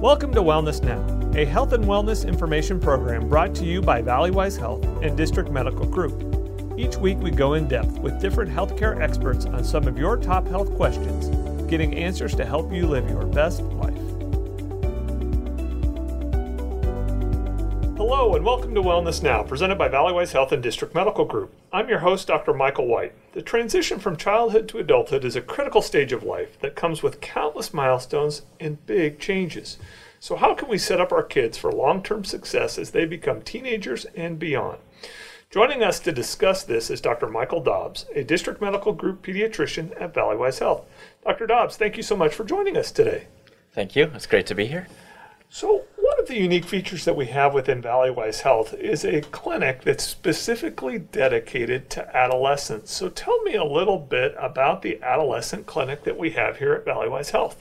Welcome to Wellness Now, a health and wellness information program brought to you by Valleywise Health and District Medical Group. Each week, we go in depth with different healthcare experts on some of your top health questions, getting answers to help you live your best life. Hello, and welcome to Wellness Now, presented by Valleywise Health and District Medical Group. I'm your host, Dr. Michael White. The transition from childhood to adulthood is a critical stage of life that comes with countless milestones and big changes. So, how can we set up our kids for long term success as they become teenagers and beyond? Joining us to discuss this is Dr. Michael Dobbs, a district medical group pediatrician at Valleywise Health. Dr. Dobbs, thank you so much for joining us today. Thank you. It's great to be here. So, the unique features that we have within Valleywise Health is a clinic that's specifically dedicated to adolescents. So, tell me a little bit about the adolescent clinic that we have here at Valleywise Health.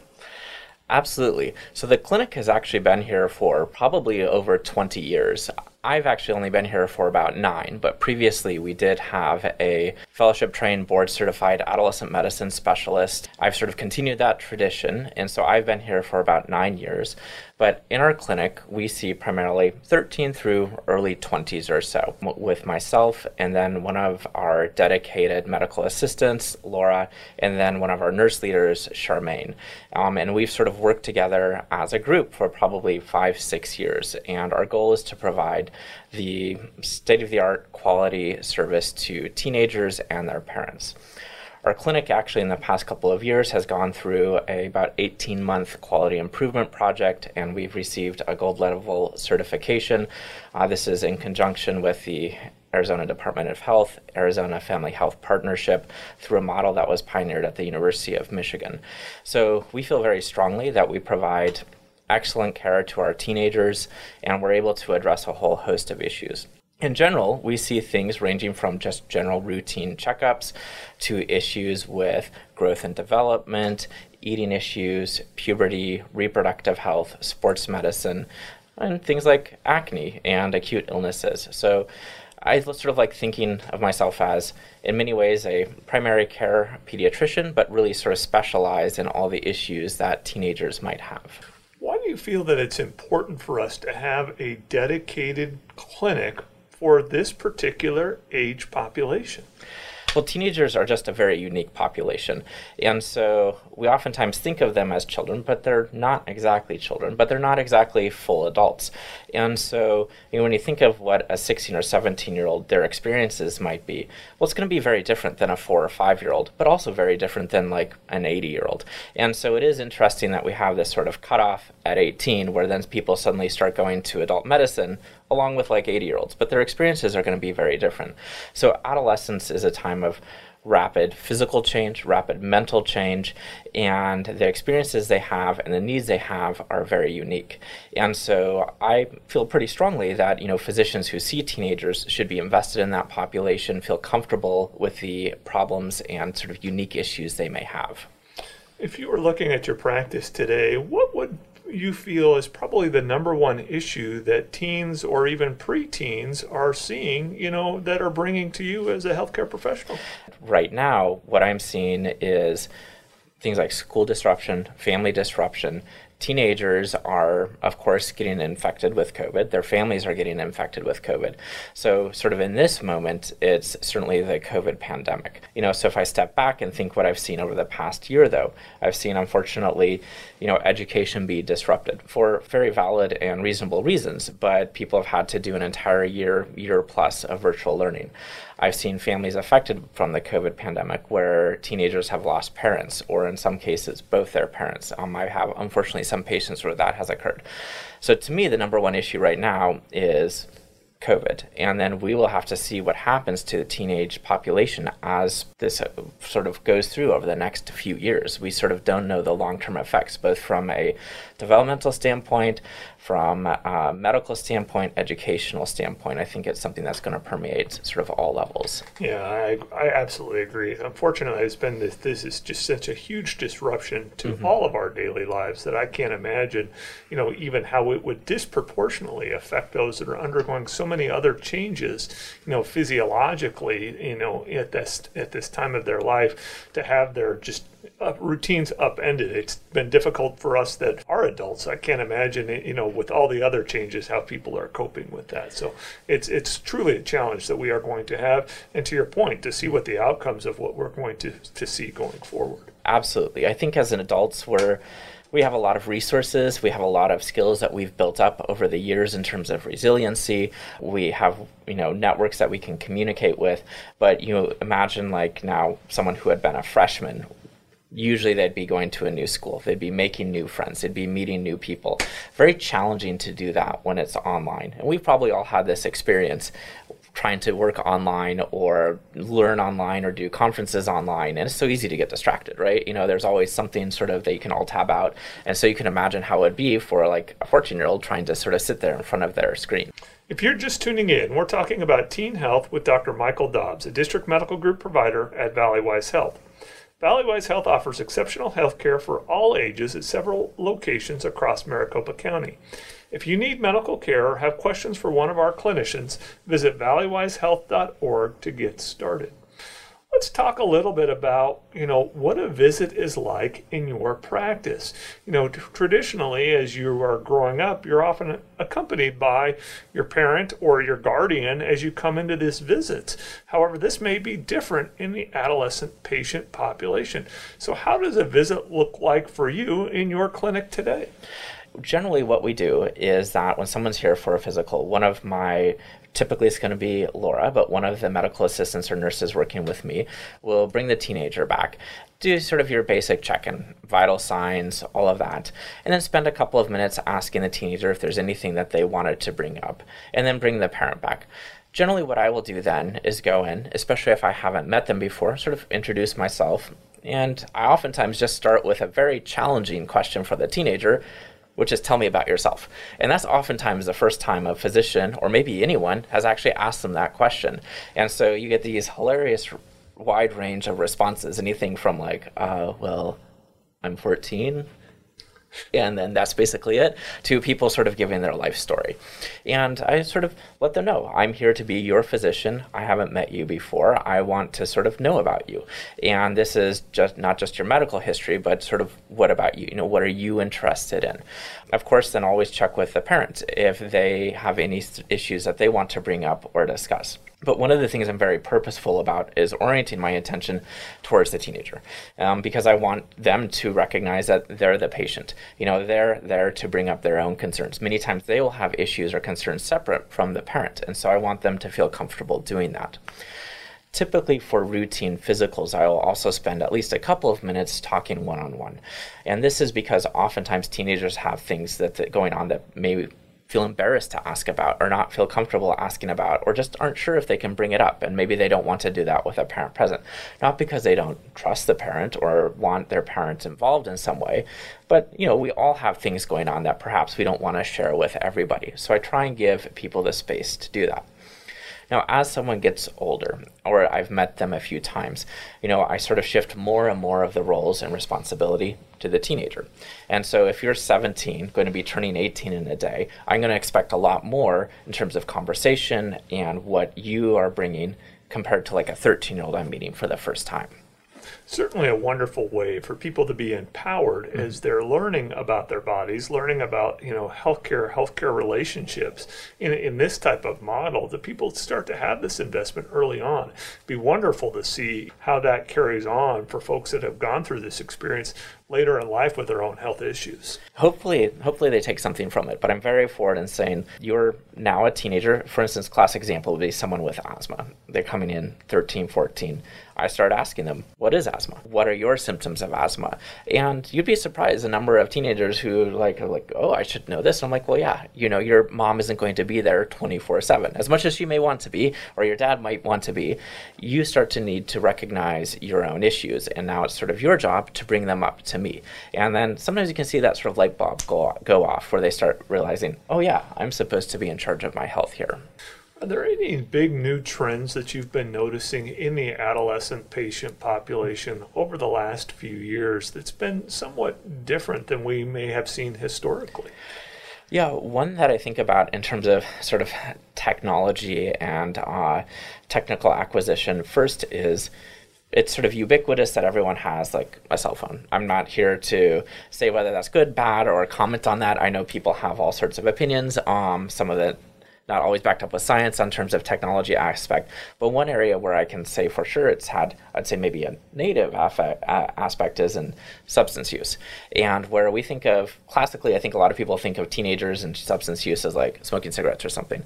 Absolutely. So the clinic has actually been here for probably over 20 years. I've actually only been here for about nine, but previously we did have a fellowship trained board certified adolescent medicine specialist. I've sort of continued that tradition, and so I've been here for about nine years. But in our clinic, we see primarily 13 through early 20s or so with myself, and then one of our dedicated medical assistants, Laura, and then one of our nurse leaders, Charmaine. Um, and we've sort of worked together as a group for probably five, six years. And our goal is to provide the state of the art quality service to teenagers and their parents. Our clinic actually in the past couple of years has gone through a about 18 month quality improvement project and we've received a gold level certification. Uh, this is in conjunction with the Arizona Department of Health, Arizona Family Health Partnership through a model that was pioneered at the University of Michigan. So we feel very strongly that we provide excellent care to our teenagers and we're able to address a whole host of issues in general, we see things ranging from just general routine checkups to issues with growth and development, eating issues, puberty, reproductive health, sports medicine, and things like acne and acute illnesses. So I sort of like thinking of myself as, in many ways, a primary care pediatrician, but really sort of specialized in all the issues that teenagers might have. Why do you feel that it's important for us to have a dedicated clinic for this particular age population? Well, teenagers are just a very unique population. And so we oftentimes think of them as children, but they're not exactly children, but they're not exactly full adults. And so you know, when you think of what a 16 or 17 year old, their experiences might be, well, it's going to be very different than a four or five year old, but also very different than like an 80 year old. And so it is interesting that we have this sort of cutoff at 18 where then people suddenly start going to adult medicine along with like 80 year olds, but their experiences are going to be very different. So, adolescence is a time of rapid physical change, rapid mental change, and the experiences they have and the needs they have are very unique. And so I feel pretty strongly that, you know, physicians who see teenagers should be invested in that population, feel comfortable with the problems and sort of unique issues they may have. If you were looking at your practice today, what would you feel is probably the number one issue that teens or even preteens are seeing, you know, that are bringing to you as a healthcare professional? Right now, what I'm seeing is things like school disruption, family disruption, teenagers are, of course, getting infected with COVID. Their families are getting infected with COVID. So, sort of in this moment, it's certainly the COVID pandemic. You know, so if I step back and think what I've seen over the past year, though, I've seen, unfortunately, you know, education be disrupted for very valid and reasonable reasons, but people have had to do an entire year, year plus of virtual learning. I've seen families affected from the COVID pandemic where teenagers have lost parents, or in some cases, both their parents. Um, I have, unfortunately, some patients where that has occurred. So, to me, the number one issue right now is COVID. And then we will have to see what happens to the teenage population as this uh, sort of goes through over the next few years. We sort of don't know the long term effects, both from a developmental standpoint, from a medical standpoint, educational standpoint. I think it's something that's going to permeate sort of all levels. Yeah, I, I absolutely agree. Unfortunately, it's been this, this is just such a huge disruption to mm-hmm. all of our daily lives that I can't imagine, you know, even how it would disproportionately affect those that are undergoing so many other changes, you know, physiologically, you know, at this at this time of their life to have their just uh, routines upended. It's been difficult for us that are adults. I can't imagine, you know, with all the other changes, how people are coping with that. So it's it's truly a challenge that we are going to have. And to your point, to see what the outcomes of what we're going to to see going forward. Absolutely, I think as an adults, we're we have a lot of resources. We have a lot of skills that we've built up over the years in terms of resiliency. We have, you know, networks that we can communicate with. But you imagine like now someone who had been a freshman usually they'd be going to a new school. They'd be making new friends. They'd be meeting new people. Very challenging to do that when it's online. And we've probably all had this experience trying to work online or learn online or do conferences online and it's so easy to get distracted right? You know there's always something sort of that you can all tab out. And so you can imagine how it would be for like a 14 year old trying to sort of sit there in front of their screen. If you're just tuning in, we're talking about teen health with Dr. Michael Dobbs, a district medical group provider at Valleywise Health. Valleywise Health offers exceptional health care for all ages at several locations across Maricopa County. If you need medical care or have questions for one of our clinicians, visit valleywisehealth.org to get started. Let's talk a little bit about, you know, what a visit is like in your practice. You know, t- traditionally as you are growing up, you're often accompanied by your parent or your guardian as you come into this visit. However, this may be different in the adolescent patient population. So how does a visit look like for you in your clinic today? generally what we do is that when someone's here for a physical, one of my typically it's going to be Laura, but one of the medical assistants or nurses working with me will bring the teenager back, do sort of your basic check in, vital signs, all of that, and then spend a couple of minutes asking the teenager if there's anything that they wanted to bring up, and then bring the parent back. Generally, what I will do then is go in, especially if I haven't met them before, sort of introduce myself. And I oftentimes just start with a very challenging question for the teenager which is tell me about yourself. And that's oftentimes the first time a physician, or maybe anyone, has actually asked them that question. And so you get these hilarious wide range of responses, anything from like, uh, well, I'm 14, and then that's basically it to people sort of giving their life story. And i sort of let them know i'm here to be your physician. I haven't met you before. I want to sort of know about you. And this is just not just your medical history but sort of what about you? You know what are you interested in? Of course then always check with the parents if they have any issues that they want to bring up or discuss but one of the things I'm very purposeful about is orienting my attention towards the teenager um, because I want them to recognize that they're the patient. You know, they're there to bring up their own concerns. Many times they will have issues or concerns separate from the parent, and so I want them to feel comfortable doing that. Typically, for routine physicals, I will also spend at least a couple of minutes talking one on one. And this is because oftentimes teenagers have things that, that going on that may feel embarrassed to ask about or not feel comfortable asking about or just aren't sure if they can bring it up. And maybe they don't want to do that with a parent present. Not because they don't trust the parent or want their parents involved in some way but you know we all have things going on that perhaps we don't want to share with everybody. So i try and give people the space to do that. Now, as someone gets older, or I've met them a few times, you know, I sort of shift more and more of the roles and responsibility to the teenager. And so if you're 17, going to be turning 18 in a day, I'm going to expect a lot more in terms of conversation and what you are bringing compared to like a 13 year old I'm meeting for the first time certainly a wonderful way for people to be empowered mm-hmm. as they're learning about their bodies, learning about you know healthcare, healthcare relationships in in this type of model. That people start to have this investment early on. It'd be wonderful to see how that carries on for folks that have gone through this experience later in life with their own health issues. Hopefully, hopefully they take something from it. But I'm very for it in saying you're now a teenager. For instance, classic example would be someone with asthma. They're coming in 13, 14. I start asking them, what is asthma? What are your symptoms of asthma? And you'd be surprised the number of teenagers who like are like, oh, I should know this. And I'm like, well, yeah, you know, your mom isn't going to be there 24 7. As much as she may want to be, or your dad might want to be, you start to need to recognize your own issues. And now it's sort of your job to bring them up to me. And then sometimes you can see that sort of light bulb go, go off where they start realizing, oh, yeah, I'm supposed to be in charge of my health here. Are there any big new trends that you've been noticing in the adolescent patient population over the last few years that's been somewhat different than we may have seen historically? Yeah, one that I think about in terms of sort of technology and uh, technical acquisition first is it's sort of ubiquitous that everyone has like a cell phone. I'm not here to say whether that's good, bad, or comment on that. I know people have all sorts of opinions. Um, some of it not always backed up with science in terms of technology aspect. But one area where I can say for sure it's had, I'd say maybe a native aspect is in substance use. And where we think of, classically, I think a lot of people think of teenagers and substance use as like smoking cigarettes or something.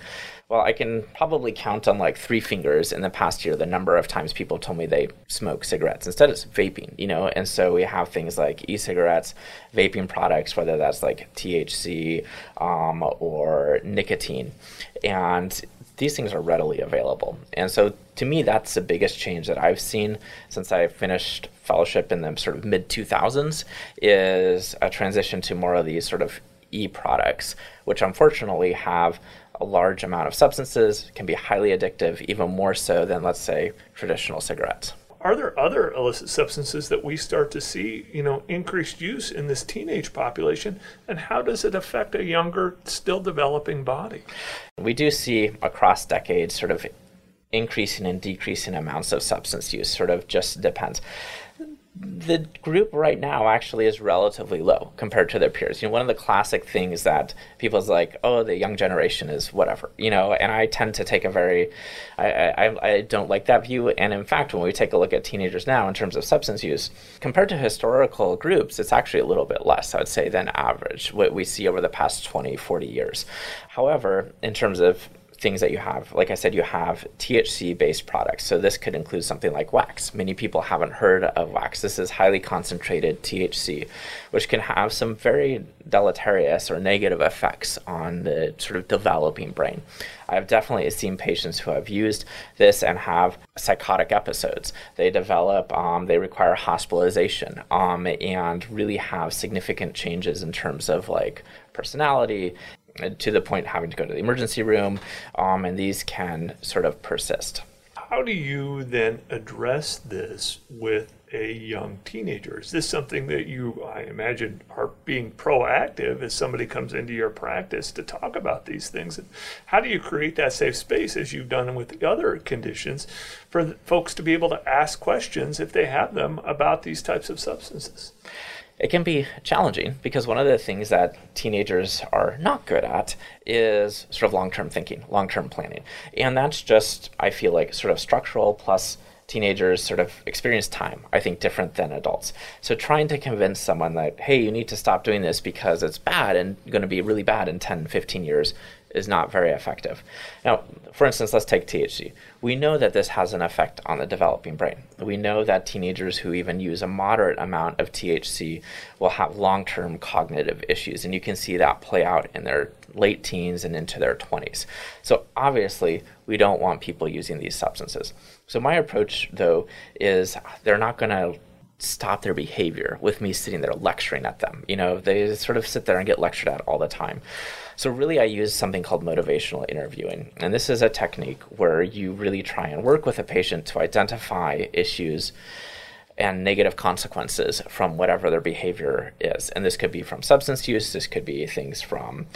Well, I can probably count on like three fingers in the past year the number of times people told me they smoke cigarettes. Instead, of vaping, you know? And so we have things like e cigarettes, vaping products, whether that's like THC um, or nicotine and these things are readily available. And so to me, that's the biggest change that I've seen since I finished fellowship in the sort of mid 2000s is a transition to more of these sort of e products, which unfortunately have a large amount of substances, can be highly addictive, even more so than, let's say, traditional cigarettes are there other illicit substances that we start to see, you know, increased use in this teenage population, and how does it affect a younger, still developing body? We do see across decades sort of increasing and decreasing amounts of substance use, sort of just depends the group right now actually is relatively low compared to their peers. You know, one of the classic things that people's like, oh, the young generation is whatever, you know, and I tend to take a very, I, I, I don't like that view. And in fact, when we take a look at teenagers now in terms of substance use, compared to historical groups, it's actually a little bit less, I would say, than average, what we see over the past 20, 40 years. However, in terms of things that you have. Like I said, you have THC based products. So this could include something like wax. Many people haven't heard of wax. This is highly concentrated THC, which can have some very deleterious or negative effects on the sort of developing brain. I've definitely seen patients who have used this and have psychotic episodes. They develop, um, they require hospitalization, um, and really have significant changes in terms of like personality to the point having to go to the emergency room, um, and these can sort of persist. How do you then address this with a young teenager? Is this something that you, I imagine, are being proactive as somebody comes into your practice to talk about these things? And how do you create that safe space, as you've done with the other conditions, for folks to be able to ask questions if they have them about these types of substances? It can be challenging because one of the things that teenagers are not good at is sort of long term thinking, long term planning. And that's just, I feel like, sort of structural plus teenagers sort of experience time, I think, different than adults. So trying to convince someone that, hey, you need to stop doing this because it's bad and going to be really bad in 10, 15 years is not very effective. Now, for instance, let's take THC. We know that this has an effect on the developing brain. We know that teenagers who even use a moderate amount of THC will have long term cognitive issues, and you can see that play out in their late teens and into their 20s. So, obviously, we don't want people using these substances. So, my approach, though, is they're not going to stop their behavior with me sitting there lecturing at them. You know, they sort of sit there and get lectured at all the time. So, really, I use something called motivational interviewing. And this is a technique where you really try and work with a patient to identify issues and negative consequences from whatever their behavior is. And this could be from substance use, this could be things from,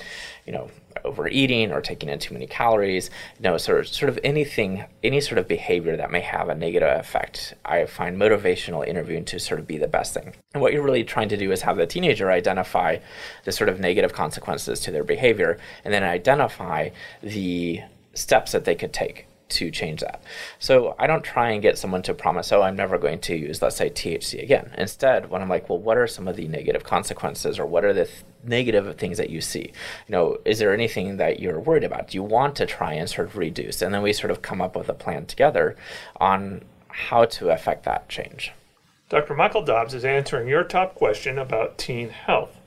you know, overeating or taking in too many calories, you know, sort of sort of anything any sort of behavior that may have a negative effect. I find motivational interviewing to sort of be the best thing. And what you're really trying to do is have the teenager identify the sort of negative consequences to their behavior and then identify the steps that they could take to change that. So I don't try and get someone to promise, oh, I'm never going to use, let's say, THC again. Instead, when I'm like, well, what are some of the negative consequences or what are the th- negative things that you see? You know, is there anything that you're worried about? Do you want to try and sort of reduce? And then we sort of come up with a plan together on how to affect that change. Dr. Michael Dobbs is answering your top question about teen health.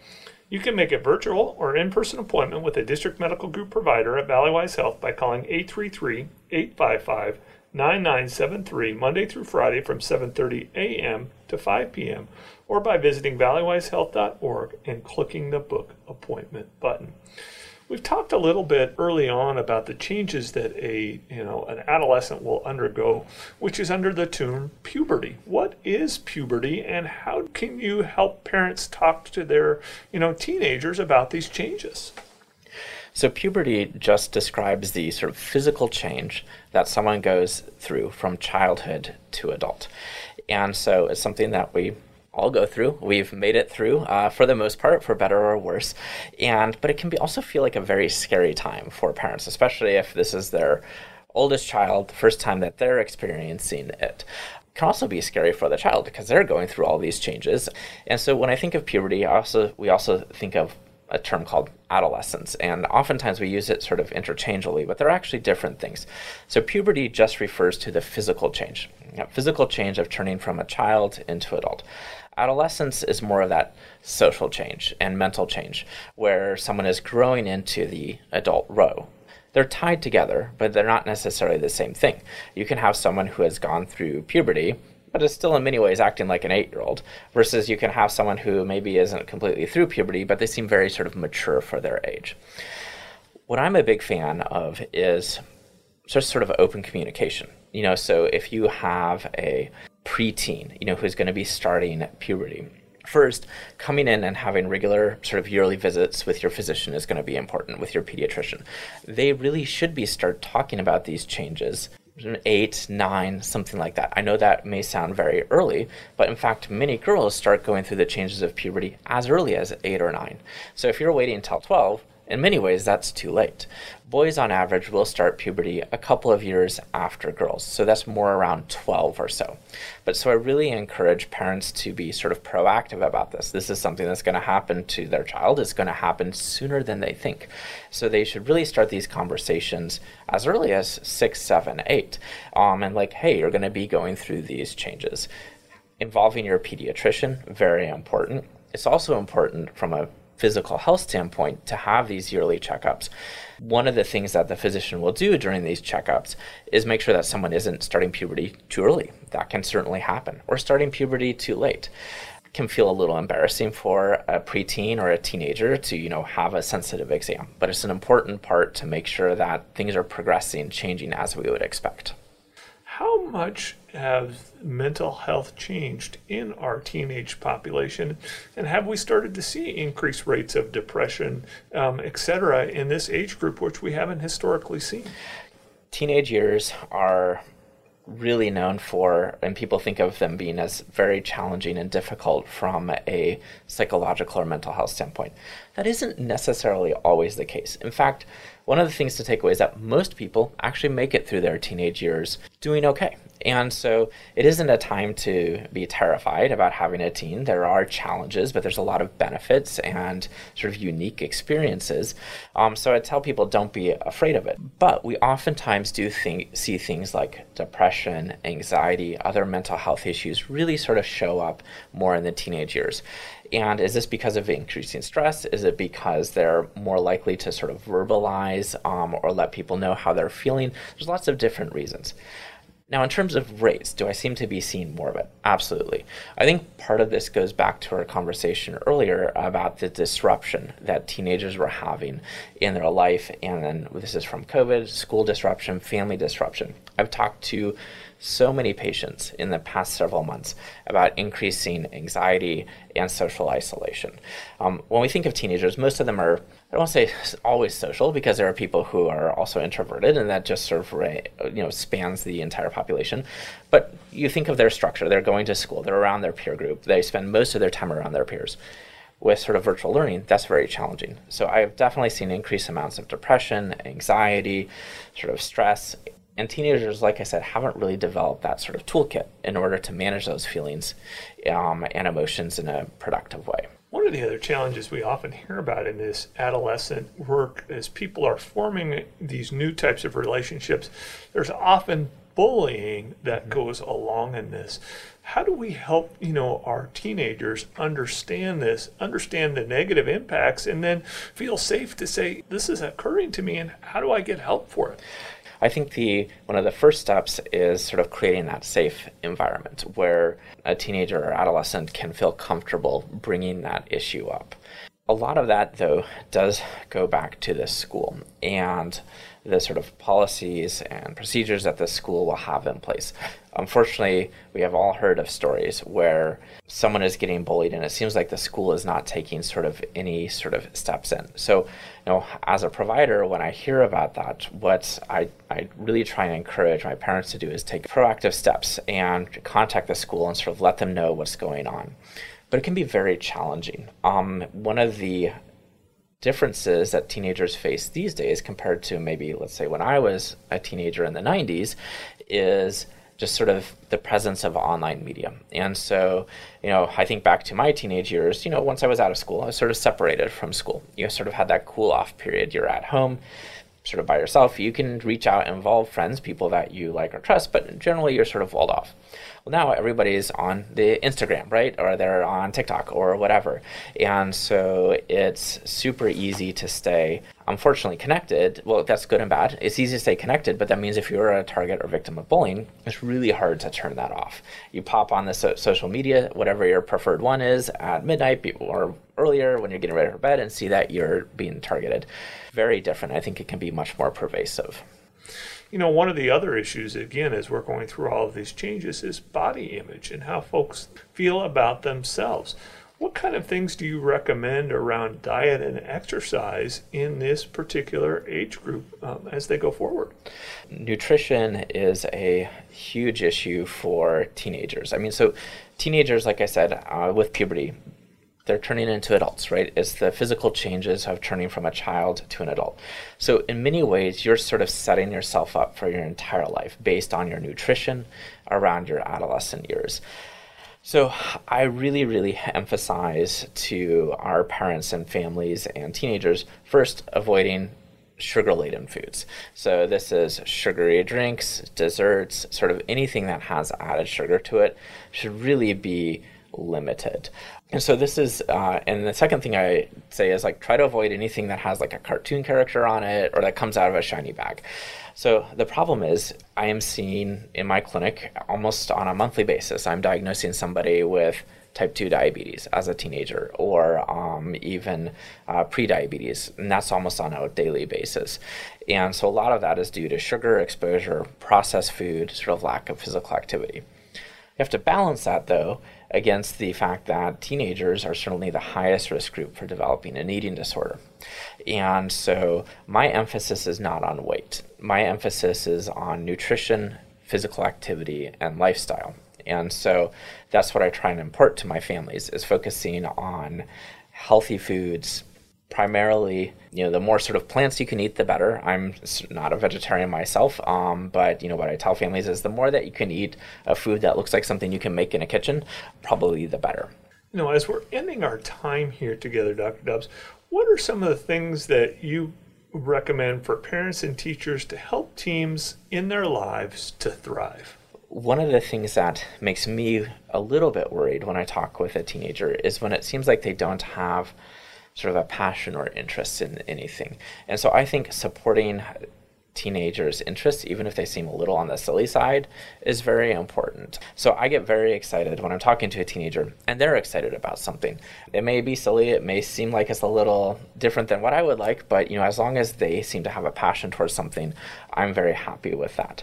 You can make a virtual or in person appointment with a district medical group provider at Valleywise Health by calling 833 855 9973 Monday through Friday from 7:30 a.m. to 5 p.m. or by visiting valleywisehealth.org and clicking the book appointment button. We've talked a little bit early on about the changes that a you know an adolescent will undergo, which is under the term puberty. What is puberty, and how can you help parents talk to their you know teenagers about these changes? So, puberty just describes the sort of physical change that someone goes through from childhood to adult. And so it's something that we all go through. We've made it through uh, for the most part, for better or worse. And but it can be also feel like a very scary time for parents, especially if this is their oldest child, the first time that they're experiencing it can also be scary for the child because they're going through all these changes. And so when I think of puberty, I also we also think of a term called adolescence, and oftentimes we use it sort of interchangeably, but they're actually different things. So puberty just refers to the physical change, physical change of turning from a child into adult. Adolescence is more of that social change and mental change, where someone is growing into the adult row they're tied together, but they're not necessarily the same thing. You can have someone who has gone through puberty, but is still in many ways acting like an eight year old, versus you can have someone who maybe isn't completely through puberty, but they seem very sort of mature for their age. What I'm a big fan of is just sort of open communication. You know, so if you have a preteen, you know, who's going to be starting puberty, First, coming in and having regular sort of yearly visits with your physician is going to be important with your pediatrician. They really should be start talking about these changes eight, nine, something like that. I know that may sound very early, but in fact, many girls start going through the changes of puberty as early as eight or nine. So if you're waiting until 12, in many ways, that's too late. Boys, on average, will start puberty a couple of years after girls, so that's more around 12 or so. But so I really encourage parents to be sort of proactive about this. This is something that's going to happen to their child, it's going to happen sooner than they think. So they should really start these conversations as early as six, seven, eight, um, and like, hey, you're going to be going through these changes. Involving your pediatrician, very important. It's also important from a physical health standpoint to have these yearly checkups. One of the things that the physician will do during these checkups is make sure that someone isn't starting puberty too early. That can certainly happen, or starting puberty too late can feel a little embarrassing for a preteen or a teenager to you know have a sensitive exam but it's an important part to make sure that things are progressing changing as we would expect how much has mental health changed in our teenage population? And have we started to see increased rates of depression, um, et cetera, in this age group, which we haven't historically seen? Teenage years are really known for, and people think of them being as very challenging and difficult from a psychological or mental health standpoint. That isn't necessarily always the case. In fact, one of the things to take away is that most people actually make it through their teenage years doing okay. And so it isn't a time to be terrified about having a teen. There are challenges, but there's a lot of benefits and sort of unique experiences. Um, so I tell people don't be afraid of it. But we oftentimes do think, see things like depression, anxiety, other mental health issues really sort of show up more in the teenage years. And is this because of increasing stress? Is it because they're more likely to sort of verbalize um, or let people know how they're feeling? There's lots of different reasons. Now, in terms of rates, do I seem to be seeing more of it? Absolutely. I think part of this goes back to our conversation earlier about the disruption that teenagers were having in their life. And then this is from COVID, school disruption, family disruption. I've talked to so many patients in the past several months about increasing anxiety and social isolation. Um, when we think of teenagers, most of them are, I don't want to say always social because there are people who are also introverted and that just sort of you know spans the entire population. But you think of their structure, they're going to school, they're around their peer group, they spend most of their time around their peers with sort of virtual learning, that's very challenging. So I've definitely seen increased amounts of depression, anxiety, sort of stress, and teenagers, like I said, haven't really developed that sort of toolkit in order to manage those feelings um, and emotions in a productive way. One of the other challenges we often hear about in this adolescent work is people are forming these new types of relationships. There's often bullying that mm-hmm. goes along in this. How do we help, you know, our teenagers understand this, understand the negative impacts, and then feel safe to say, this is occurring to me, and how do I get help for it? I think the one of the first steps is sort of creating that safe environment where a teenager or adolescent can feel comfortable bringing that issue up. A lot of that, though, does go back to the school. And the sort of policies and procedures that the school will have in place. Unfortunately, we have all heard of stories where someone is getting bullied and it seems like the school is not taking sort of any sort of steps in. So, you know, as a provider, when I hear about that, what I, I really try and encourage my parents to do is take proactive steps and contact the school and sort of let them know what's going on. But it can be very challenging. Um, one of the differences that teenagers face these days compared to maybe, let's say, when I was a teenager in the 90s is just sort of the presence of online media. And so, you know, I think back to my teenage years, you know, once I was out of school, I was sort of separated from school. You sort of had that cool off period. You're at home, sort of by yourself. You can reach out involve friends, people that you like or trust, but generally you're sort of walled off. Well, now everybody's on the Instagram, right? Or they're on TikTok or whatever. And so it's super easy to stay, unfortunately, connected. Well, that's good and bad. It's easy to stay connected, but that means if you're a target or victim of bullying, it's really hard to turn that off. You pop on the so- social media, whatever your preferred one is, at midnight or earlier when you're getting ready for bed and see that you're being targeted. Very different. I think it can be much more pervasive. You know, one of the other issues, again, as we're going through all of these changes, is body image and how folks feel about themselves. What kind of things do you recommend around diet and exercise in this particular age group um, as they go forward? Nutrition is a huge issue for teenagers. I mean, so teenagers, like I said, uh, with puberty, they're turning into adults, right? It's the physical changes of turning from a child to an adult. So, in many ways, you're sort of setting yourself up for your entire life based on your nutrition around your adolescent years. So, I really, really emphasize to our parents and families and teenagers first, avoiding sugar laden foods. So, this is sugary drinks, desserts, sort of anything that has added sugar to it should really be limited. And so this is, uh, and the second thing I say is like try to avoid anything that has like a cartoon character on it or that comes out of a shiny bag. So the problem is, I am seeing in my clinic almost on a monthly basis, I'm diagnosing somebody with type 2 diabetes as a teenager or um, even uh, pre-diabetes and that's almost on a daily basis and so a lot of that is due to sugar exposure processed food sort of lack of physical activity you have to balance that though against the fact that teenagers are certainly the highest risk group for developing an eating disorder. And so my emphasis is not on weight. My emphasis is on nutrition, physical activity, and lifestyle. And so that's what I try and impart to my families is focusing on healthy foods, primarily, you know, the more sort of plants you can eat, the better. I'm not a vegetarian myself, um, but you know what I tell families is the more that you can eat a food that looks like something you can make in a kitchen, probably the better. You know, as we're ending our time here together, Dr. Dobbs, what are some of the things that you recommend for parents and teachers to help teams in their lives to thrive? One of the things that makes me a little bit worried when I talk with a teenager is when it seems like they don't have sort of a passion or interest in anything. And so I think supporting teenagers' interests, even if they seem a little on the silly side, is very important. So I get very excited when I'm talking to a teenager and they're excited about something. It may be silly, it may seem like it's a little different than what I would like, but you know, as long as they seem to have a passion towards something, I'm very happy with that.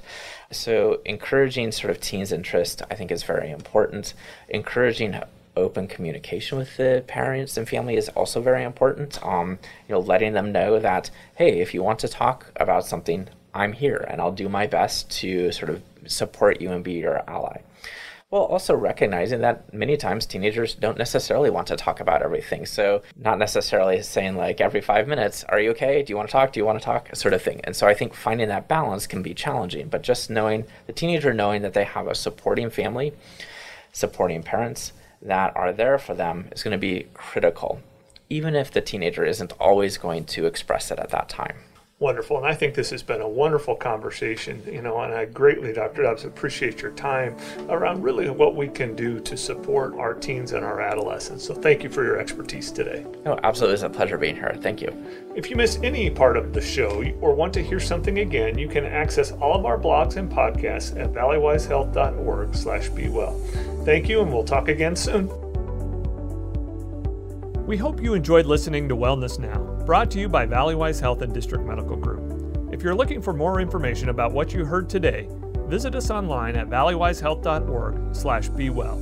So encouraging sort of teens' interest, I think, is very important. Encouraging open communication with the parents and family is also very important. Um, you know, letting them know that hey, if you want to talk about something, I'm here and I'll do my best to sort of support you and be your ally. Well, also recognizing that many times teenagers don't necessarily want to talk about everything. So, not necessarily saying like every five minutes, Are you okay? Do you want to talk? Do you want to talk? Sort of thing. And so, I think finding that balance can be challenging, but just knowing the teenager knowing that they have a supporting family, supporting parents, that are there for them is going to be critical, even if the teenager isn't always going to express it at that time. Wonderful. And I think this has been a wonderful conversation, you know, and I greatly, Dr. Dobbs, appreciate your time around really what we can do to support our teens and our adolescents. So thank you for your expertise today. No, absolutely. It's a pleasure being here. Thank you. If you miss any part of the show or want to hear something again, you can access all of our blogs and podcasts at valleywisehealth.org slash be well. Thank you, and we'll talk again soon. We hope you enjoyed listening to Wellness Now, brought to you by Valleywise Health and District Medical Group. If you're looking for more information about what you heard today, visit us online at valleywisehealth.org slash bewell.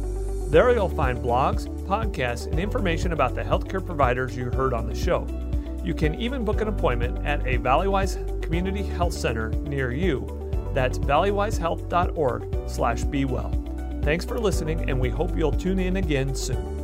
There you'll find blogs, podcasts, and information about the healthcare providers you heard on the show. You can even book an appointment at a Valleywise Community Health Center near you. That's valleywisehealth.org slash bewell. Thanks for listening, and we hope you'll tune in again soon.